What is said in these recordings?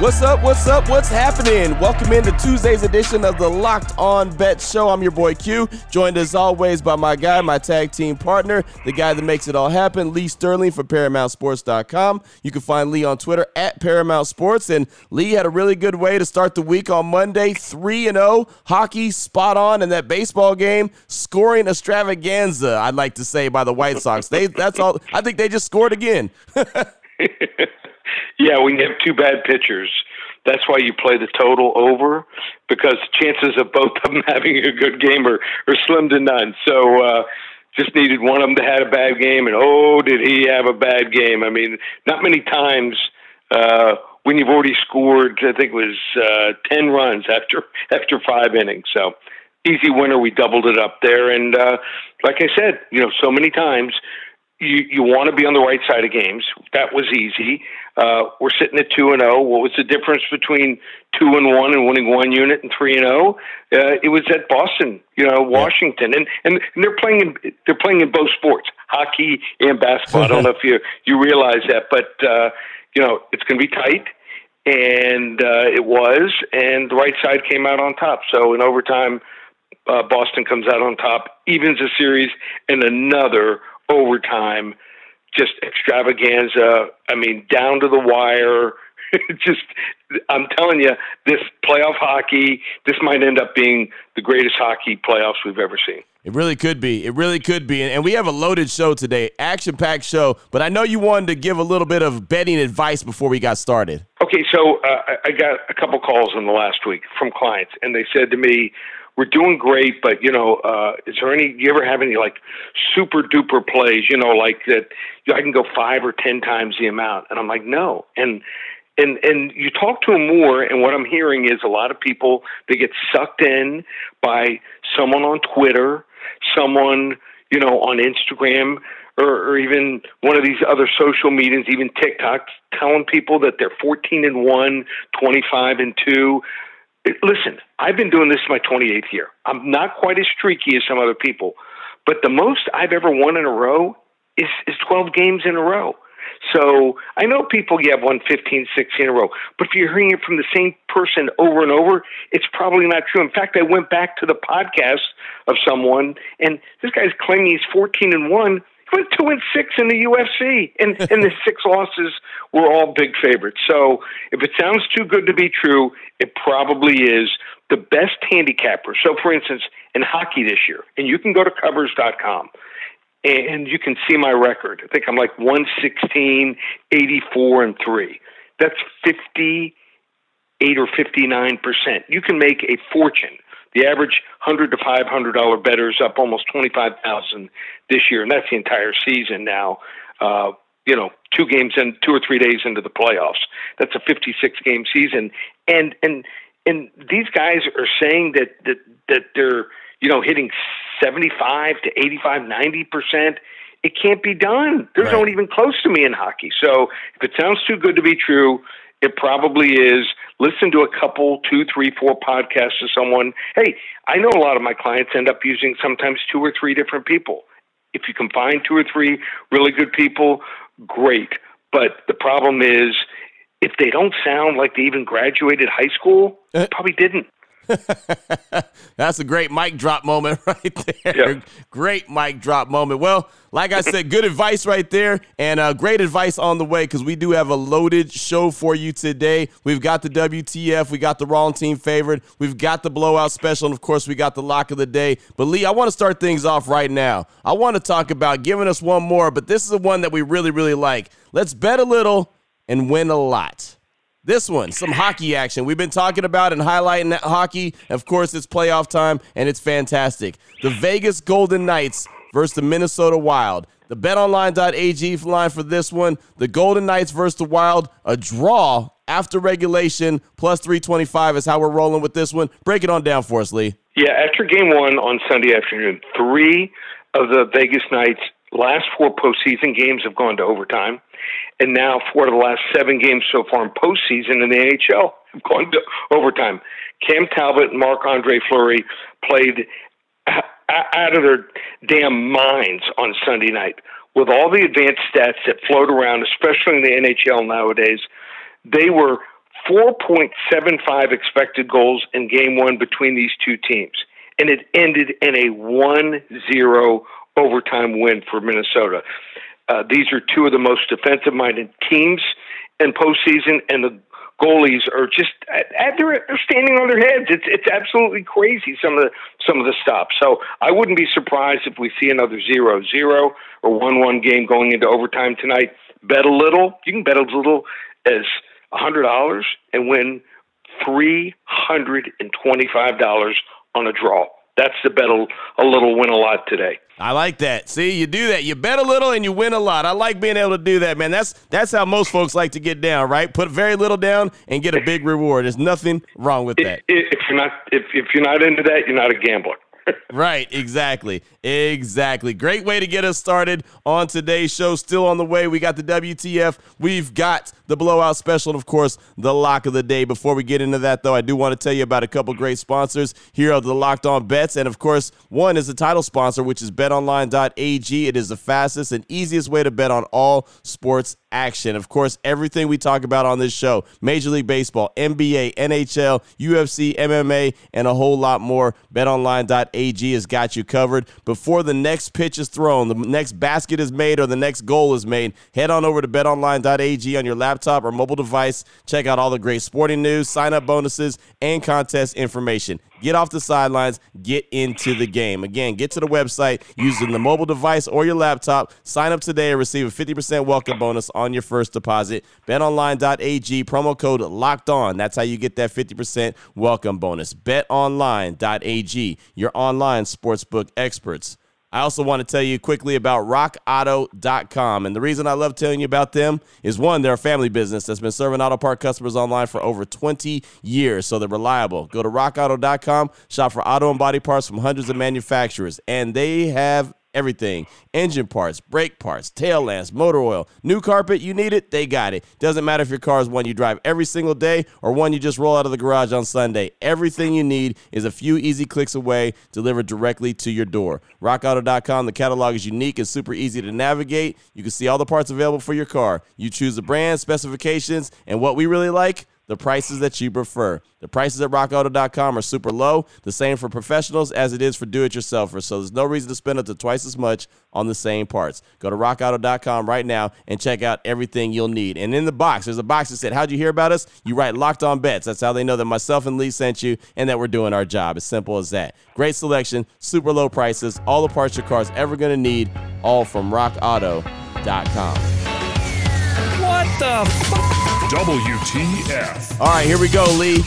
What's up? What's up? What's happening? Welcome into Tuesday's edition of the Locked On Bet Show. I'm your boy Q, joined as always by my guy, my tag team partner, the guy that makes it all happen, Lee Sterling from ParamountSports.com. You can find Lee on Twitter at Paramount Sports. And Lee had a really good way to start the week on Monday 3 and 0, hockey spot on, in that baseball game, scoring extravaganza, I'd like to say, by the White Sox. They That's all. I think they just scored again. Yeah, when you have two bad pitchers, that's why you play the total over because chances of both of them having a good game are, are slim to none. So uh, just needed one of them to have a bad game, and oh, did he have a bad game? I mean, not many times uh, when you've already scored. I think it was uh, ten runs after after five innings. So easy winner. We doubled it up there, and uh, like I said, you know, so many times you you want to be on the right side of games. That was easy. Uh, we're sitting at two and zero. Oh. What was the difference between two and one and winning one unit and three and zero? Oh? Uh, it was at Boston, you know, Washington, and, and and they're playing in they're playing in both sports, hockey and basketball. I don't know if you you realize that, but uh, you know it's going to be tight, and uh, it was, and the right side came out on top. So in overtime. Uh, Boston comes out on top, evens the series, and another overtime, just extravaganza. I mean, down to the wire. just, I'm telling you, this playoff hockey, this might end up being the greatest hockey playoffs we've ever seen. It really could be. It really could be. And we have a loaded show today, action packed show. But I know you wanted to give a little bit of betting advice before we got started. Okay, so uh, I got a couple calls in the last week from clients, and they said to me, we're doing great, but you know, uh, is there any? Do You ever have any like super duper plays? You know, like that I can go five or ten times the amount, and I'm like, no. And and and you talk to them more, and what I'm hearing is a lot of people they get sucked in by someone on Twitter, someone you know on Instagram, or, or even one of these other social medias, even TikTok, telling people that they're 14 and one, 25 and two listen, I've been doing this my 28th year. I'm not quite as streaky as some other people, but the most I've ever won in a row is, is 12 games in a row. So I know people, yeah, have won 15, 16 in a row, but if you're hearing it from the same person over and over, it's probably not true. In fact, I went back to the podcast of someone, and this guy's claiming he's 14 and 1 went two and six in the UFC, and and the six losses were all big favorites. So if it sounds too good to be true, it probably is. The best handicapper. So, for instance, in hockey this year, and you can go to covers.com and you can see my record. I think I'm like 116, 84, and 3. That's 58 or 59%. You can make a fortune the average hundred to five hundred dollar bettor is up almost twenty five thousand this year, and that's the entire season now. Uh, you know, two games in, two or three days into the playoffs. That's a fifty six game season, and and and these guys are saying that that that they're you know hitting seventy five to 85 90 percent it can't be done. There's right. no one even close to me in hockey. So if it sounds too good to be true, it probably is. Listen to a couple, two, three, four podcasts of someone. Hey, I know a lot of my clients end up using sometimes two or three different people. If you can find two or three really good people, great. But the problem is, if they don't sound like they even graduated high school, uh, probably didn't. That's a great mic drop moment right there. Yep. Great mic drop moment. Well, like I said, good advice right there, and uh, great advice on the way because we do have a loaded show for you today. We've got the WTF, we got the wrong team favorite, we've got the blowout special, and of course, we got the lock of the day. But Lee, I want to start things off right now. I want to talk about giving us one more, but this is the one that we really, really like. Let's bet a little and win a lot. This one, some hockey action. We've been talking about and highlighting that hockey. Of course, it's playoff time, and it's fantastic. The Vegas Golden Knights versus the Minnesota Wild. The betonline.ag line for this one the Golden Knights versus the Wild, a draw after regulation, plus 325 is how we're rolling with this one. Break it on down for us, Lee. Yeah, after game one on Sunday afternoon, three of the Vegas Knights last four postseason games have gone to overtime, and now four of the last seven games so far in postseason in the NHL have gone to overtime. Cam Talbot and Marc Andre Fleury played out of their damn minds on Sunday night. With all the advanced stats that float around, especially in the NHL nowadays, they were 4.75 expected goals in game one between these two teams. And it ended in a 1 0 overtime win for Minnesota. Uh, these are two of the most defensive minded teams in postseason, and the goalies are just they're, they're standing on their heads. It's it's absolutely crazy some of the some of the stops. So I wouldn't be surprised if we see another zero zero or one one game going into overtime tonight. Bet a little. You can bet as little as a hundred dollars and win three hundred and twenty five dollars on a draw. That's the bet a little win a lot today. I like that. See, you do that. You bet a little and you win a lot. I like being able to do that, man. That's that's how most folks like to get down, right? Put very little down and get a big reward. There's nothing wrong with that. If you're not if, if you're not into that, you're not a gambler right, exactly. Exactly. Great way to get us started on today's show. Still on the way. We got the WTF. We've got the blowout special, and of course, the lock of the day. Before we get into that, though, I do want to tell you about a couple great sponsors here of the Locked On Bets. And of course, one is the title sponsor, which is betonline.ag. It is the fastest and easiest way to bet on all sports action. Of course, everything we talk about on this show Major League Baseball, NBA, NHL, UFC, MMA, and a whole lot more. BetOnline.ag has got you covered. Before the next pitch is thrown, the next basket is made, or the next goal is made, head on over to betonline.ag on your laptop or mobile device. Check out all the great sporting news, sign up bonuses, and contest information. Get off the sidelines, get into the game. Again, get to the website using the mobile device or your laptop. Sign up today and receive a 50% welcome bonus on your first deposit. BetOnline.ag, promo code locked on. That's how you get that 50% welcome bonus. BetOnline.ag, your online sportsbook experts. I also want to tell you quickly about rockauto.com. And the reason I love telling you about them is one, they're a family business that's been serving auto part customers online for over 20 years, so they're reliable. Go to rockauto.com, shop for auto and body parts from hundreds of manufacturers, and they have everything engine parts, brake parts, tail lamps, motor oil, new carpet, you need it, they got it. Doesn't matter if your car is one you drive every single day or one you just roll out of the garage on Sunday. Everything you need is a few easy clicks away, delivered directly to your door. RockAuto.com, the catalog is unique and super easy to navigate. You can see all the parts available for your car. You choose the brand, specifications, and what we really like the prices that you prefer. The prices at rockauto.com are super low, the same for professionals as it is for do it yourselfers. So there's no reason to spend up to twice as much on the same parts. Go to rockauto.com right now and check out everything you'll need. And in the box, there's a box that said, How'd you hear about us? You write locked on bets. That's how they know that myself and Lee sent you and that we're doing our job. As simple as that. Great selection, super low prices, all the parts your car's ever going to need, all from rockauto.com. What the fuck? WTF. All right, here we go, Lee.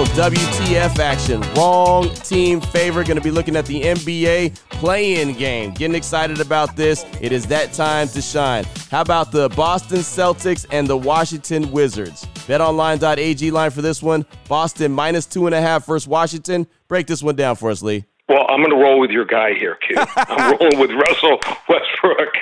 Oh, WTF action. Wrong team favor. Going to be looking at the NBA play-in game. Getting excited about this. It is that time to shine. How about the Boston Celtics and the Washington Wizards? BetOnline.ag line for this one. Boston minus two and a half versus Washington. Break this one down for us, Lee. Well, I'm going to roll with your guy here, Q. I'm rolling with Russell Westbrook.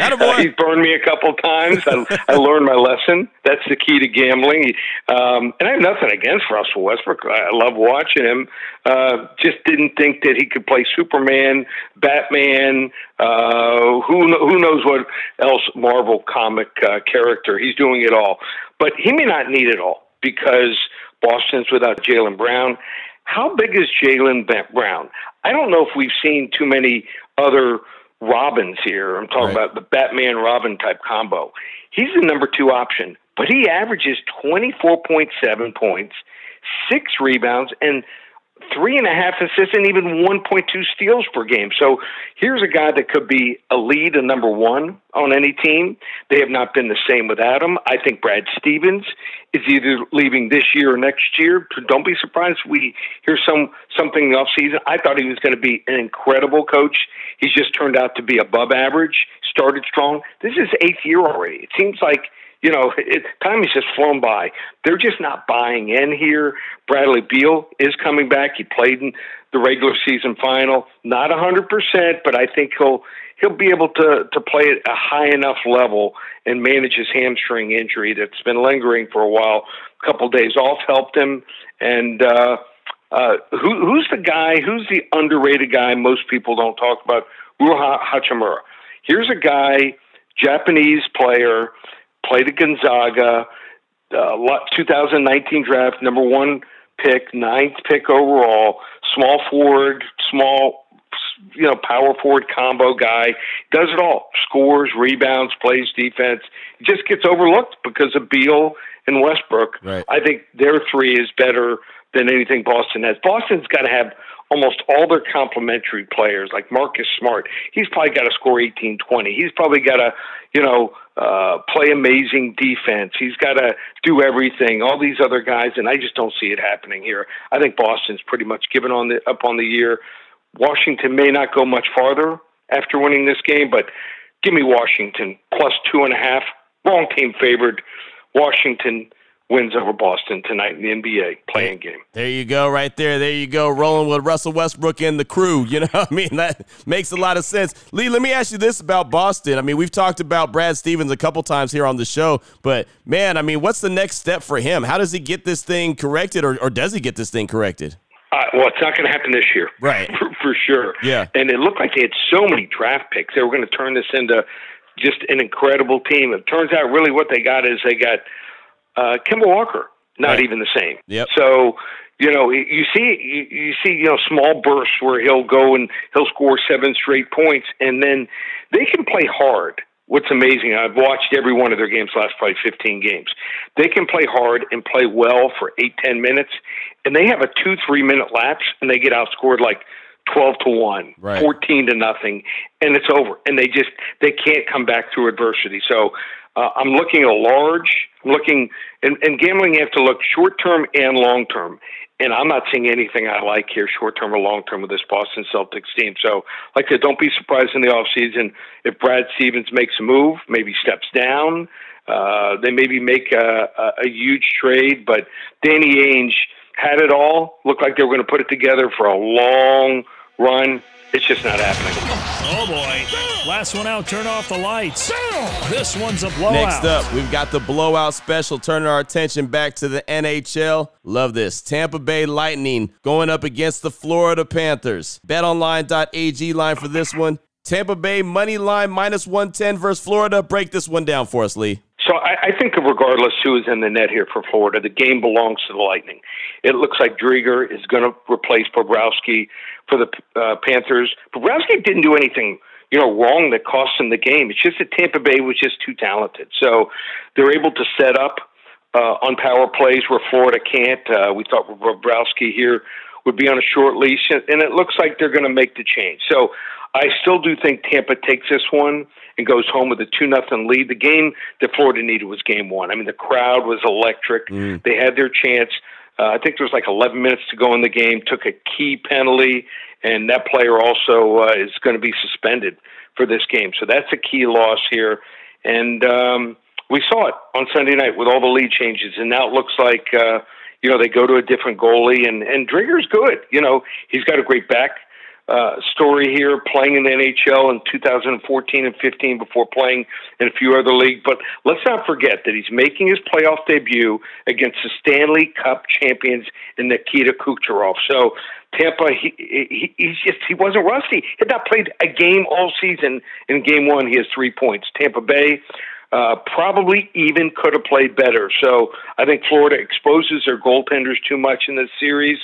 He's burned me a couple times. I, I, learned my lesson. That's the key to gambling. Um, and I have nothing against Russell Westbrook. I love watching him. Uh, just didn't think that he could play Superman, Batman, uh, who who knows what else Marvel comic uh, character. He's doing it all, but he may not need it all because Boston's without Jaylen Brown how big is Jaylen Brown? I don't know if we've seen too many other Robins here. I'm talking right. about the Batman Robin type combo. He's the number two option, but he averages 24.7 points, six rebounds, and three and a half assists and even 1.2 steals per game. So here's a guy that could be a lead, a number one on any team. They have not been the same without him. I think Brad Stevens is either leaving this year or next year. Don't be surprised if we hear some something in the offseason. I thought he was going to be an incredible coach. He's just turned out to be above average. Started strong. This is eighth year already. It seems like you know, it, time has just flown by. They're just not buying in here. Bradley Beal is coming back. He played in the regular season final, not a hundred percent, but I think he'll he'll be able to to play at a high enough level and manage his hamstring injury that's been lingering for a while. A couple of days off helped him, and uh, uh, who, who's the guy? Who's the underrated guy most people don't talk about? Rui Hachimura. Here's a guy, Japanese player, played at Gonzaga, uh, 2019 draft, number one pick, ninth pick overall, small forward, small, you know, power forward combo guy. Does it all. Scores, rebounds, plays defense. Just gets overlooked because of Beal and Westbrook. Right. I think their three is better than anything Boston has. Boston's got to have almost all their complementary players, like Marcus Smart. He's probably got to score 18, 20. He's probably got to, you know, uh, play amazing defense. He's got to do everything. All these other guys, and I just don't see it happening here. I think Boston's pretty much given on the up on the year. Washington may not go much farther after winning this game, but give me Washington plus two and a half. Wrong team favored. Washington wins over Boston tonight in the NBA play-in game. There you go, right there. There you go, rolling with Russell Westbrook and the crew. You know, I mean, that makes a lot of sense. Lee, let me ask you this about Boston. I mean, we've talked about Brad Stevens a couple times here on the show, but man, I mean, what's the next step for him? How does he get this thing corrected, or, or does he get this thing corrected? Uh, well, it's not going to happen this year, right? For, for sure. Yeah. And it looked like they had so many draft picks; they were going to turn this into just an incredible team. It turns out, really, what they got is they got uh, Kemba Walker, not Right. even the same. Yep. So you know, you see, you, see, you know, small bursts where he'll go and he'll score seven straight points, and then they can play hard. What's amazing, I've watched every one of their games last probably 15 games. They can play hard and play well for eight, ten minutes, and they have a two, three minute lapse, and they get outscored like 12 to 1, Right. 14 to nothing, and it's over. And they just they can't come back through adversity. So uh, I'm looking at a large, looking, and, and gambling, you have to look short term and long term. And I'm not seeing anything I like here, short term or long term, with this Boston Celtics team. So, like I said, don't be surprised in the offseason if Brad Stevens makes a move, maybe steps down. Uh, they maybe make a, a, a huge trade, but Danny Ainge had it all. Looked like they were going to put it together for a long run. It's just not happening. Oh boy. Last one out, turn off the lights. This one's a blowout. Next up, we've got the blowout special, turning our attention back to the NHL. Love this. Tampa Bay Lightning going up against the Florida Panthers. BetOnline.ag line for this one. Tampa Bay money line minus 110 versus Florida. Break this one down for us, Lee. So I, I think, regardless who is in the net here for Florida, the game belongs to the Lightning. It looks like Driedger is going to replace Bobrovsky for the uh, Panthers. Bobrovsky didn't do anything, you know, wrong that cost him the game. It's just that Tampa Bay was just too talented. So they're able to set up uh, on power plays where Florida can't. Uh, we thought Bobrovsky here would be on a short leash, and, it looks like they're going to make the change. So I still do think Tampa takes this one and goes home with a two nothing lead. The game that Florida needed was game one. I mean, the crowd was electric. They had their chance. Uh, I think there was like 11 minutes to go in the game. Took a key penalty, and that player also uh, is going to be suspended for this game. So that's a key loss here. And um, we saw it on Sunday night with all the lead changes, and now it looks like uh, you know they go to a different goalie. And and Driedger's good. You know, he's got a great back uh, story here, playing in the NHL in 2014 and 15 before playing in a few other leagues. But let's not forget that he's making his playoff debut against the Stanley Cup champions in Nikita Kucherov. So Tampa, he, he he's just he wasn't rusty. He had not played a game all season. In game one, he has three points. Tampa Bay. Uh, probably even could have played better. So I think Florida exposes their goaltenders too much in this series.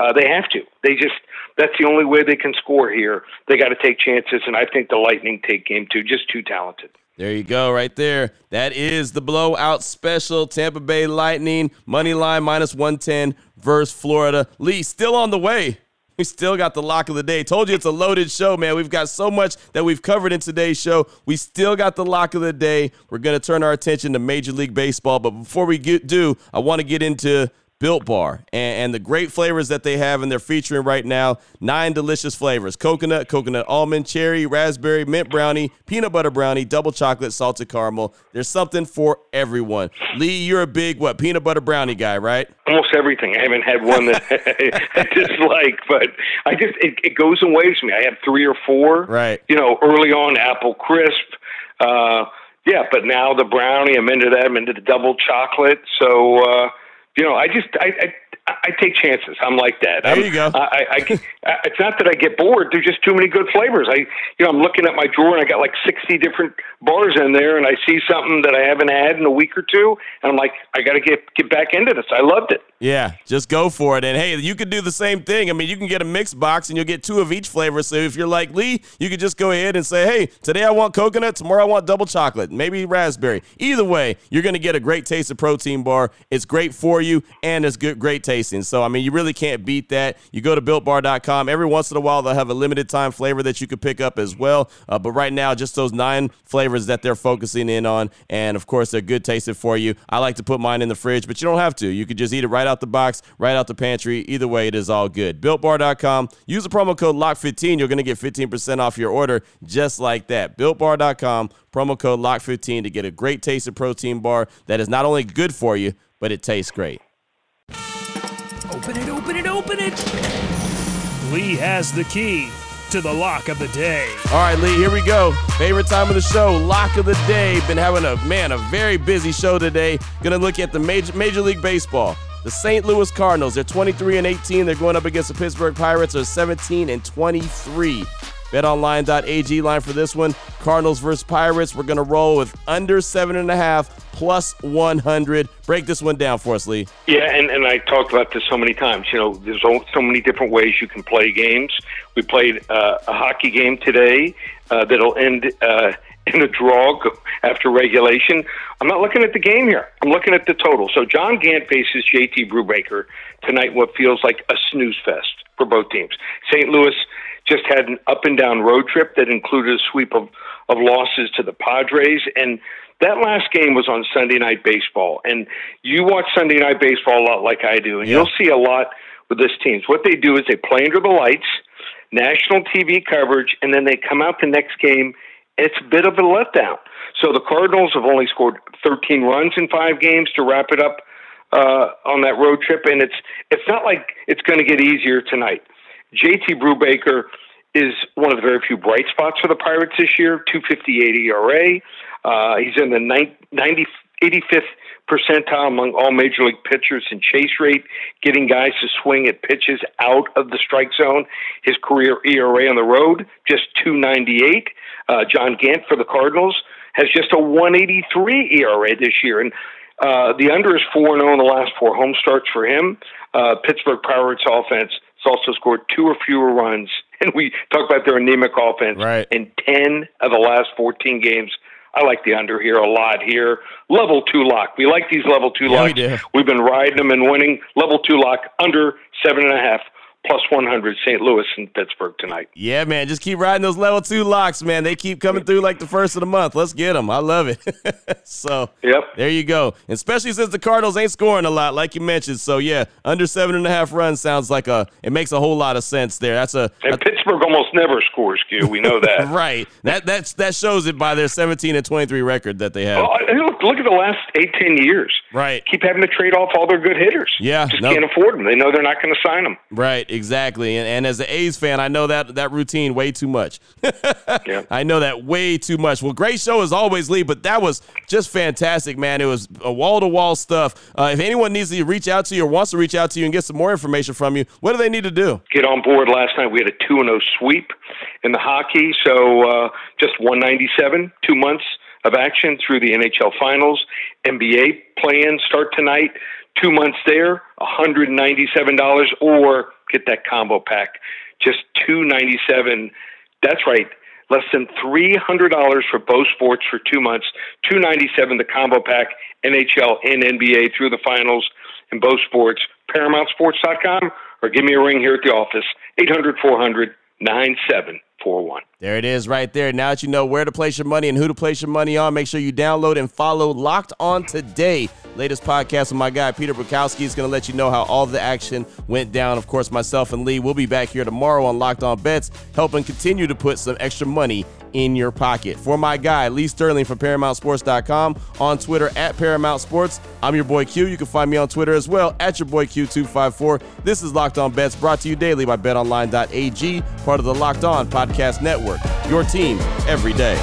Uh, they have to. They just that's the only way they can score here. They got to take chances, and I think the Lightning take game two. Just too talented. There you go, right there. That is the blowout special. Tampa Bay Lightning, money line minus 110 versus Florida. Lee, still on the way. We still got the lock of the day. Told you it's a loaded show, man. We've got so much that we've covered in today's show. We still got the lock of the day. We're going to turn our attention to Major League Baseball. But before we get, do, I want to get into Built Bar and, and, the great flavors that they have and they're featuring right now. Nine delicious flavors coconut, coconut almond, cherry, raspberry, mint brownie, peanut butter brownie, double chocolate, salted caramel. There's something for everyone. Lee, you're a big, what, peanut butter brownie guy, right? Almost everything. I haven't had one that I dislike, but I just, it, it goes in waves me. I have three or four. Right. You know, early on, Apple Crisp. Uh, yeah, but now the brownie, I'm into that. I'm into the double chocolate. So, uh, you know, I just I, I I take chances. I'm like that. There I'm, you go. I, I, I, it's not that I get bored. There's just too many good flavors. I, you know, I'm looking at my drawer and I got like 60 different bars in there, and I see something that I haven't had in a week or two, and I'm like, I got to get get back into this. I loved it. Yeah, just go for it. And hey, you could do the same thing. I mean, you can get a mixed box and you'll get two of each flavor. So if you're like Lee, you could just go ahead and say, hey, today I want coconut, tomorrow I want double chocolate, maybe raspberry. Either way, you're going to get a great taste of protein bar. It's great for you and it's good, great tasting. So, I mean, you really can't beat that. You go to builtbar.com. Every once in a while, they'll have a limited time flavor that you could pick up as well. Uh, but right now, just those nine flavors that they're focusing in on. And of course, they're good tasting for you. I like to put mine in the fridge, but you don't have to. You could just eat it right out the box, right out the pantry. Either way, it is all good. BuiltBar.com. Use the promo code LOCK15. You're going to get 15% off your order just like that. BuiltBar.com. Promo code LOCK15 to get a great tasting protein bar that is not only good for you, but it tastes great. Open it, open it, open it. Lee has the key to the lock of the day. All right, Lee, here we go. Favorite time of the show, lock of the day. Been having a man, a very busy show today. Gonna look at the major Major League Baseball. The St. Louis Cardinals, they're 23 and 18. They're going up against the Pittsburgh Pirates, are 17 and 23. BetOnline.ag line for this one. Cardinals versus Pirates. We're going to roll with under 7.5 plus 100. Break this one down for us, Lee. Yeah, and, and I talked about this so many times. You know, there's so many different ways you can play games. We played uh, a hockey game today uh, that'll end uh, in a draw after regulation. I'm not looking at the game here. I'm looking at the total. So John Gant faces JT Brubaker tonight, what feels like a snooze fest for both teams. St. Louis just had an up and down road trip that included a sweep of, of losses to the Padres. And that last game was on Sunday Night Baseball. And you watch Sunday Night Baseball a lot like I do, and yeah. you'll see a lot with this team. What they do is they play under the lights, national TV coverage, and then they come out the next game. It's a bit of a letdown. So the Cardinals have only scored 13 runs in five games to wrap it up uh, on that road trip, and it's it's not like it's going to get easier tonight. JT Brubaker is one of the very few bright spots for the Pirates this year, 258 ERA. Uh, he's in the 90, 85th percentile among all major league pitchers in chase rate, getting guys to swing at pitches out of the strike zone. His career ERA on the road, just 298. Uh, John Gant for the Cardinals has just a 183 ERA this year. And uh, the under is 4 0 in the last four home starts for him. Uh, Pittsburgh Pirates offense also scored two or fewer runs. And we talk about their anemic offense right. in 10 of the last 14 games. I like the under here a lot here. Level two lock. We like these level two yeah, locks. We We've been riding them and winning. Level two lock under seven and a half plus 100 St. Louis and Pittsburgh tonight. Yeah, man. Just keep riding those level two locks, man. They keep coming through like the first of the month. Let's get them. I love it. so, yep. there you go. Especially since the Cardinals ain't scoring a lot, like you mentioned. So, yeah, under seven and a half runs sounds like a, it makes a whole lot of sense there. That's a. And a, Pittsburgh almost never scores, Q. We know that. right. That that's that shows it by their 17 and 23 record that they have. Oh, look, look at the last eight, ten years. Right. Keep having to trade off all their good hitters. Yeah. Just nope. can't afford them. They know they're not going to sign them. Right. Exactly. And, and as an A's fan, I know that that routine way too much. yeah. I know that way too much. Well, great show as always, Lee, but that was just fantastic, man. It was a wall to wall stuff. Uh, if anyone needs to reach out to you or wants to reach out to you and get some more information from you, what do they need to do? Get on board. Last night we had a 2 0 sweep in the hockey, so uh, just 197, two months of action through the NHL finals. NBA play-ins start tonight. Two months there, $197, or get that combo pack, just 297. That's right, less than $300 for both sports for two months. 297 the combo pack, NHL and NBA through the finals in both sports. ParamountSports.com or give me a ring here at the office, 800 400 9741. There it is right there. Now that you know where to place your money and who to place your money on, make sure you download and follow Locked On today latest podcast with my guy Peter Bukowski is going to let you know how all the action went down. Of course, myself and Lee will be back here tomorrow on Locked On Bets, helping continue to put some extra money in your pocket. For my guy, Lee Sterling from ParamountSports.com, on Twitter at Paramount Sports. I'm your boy Q. You can find me on Twitter as well at your boy Q254. This is Locked On Bets, brought to you daily by BetOnline.ag, part of the Locked On Podcast Network. Your team every day.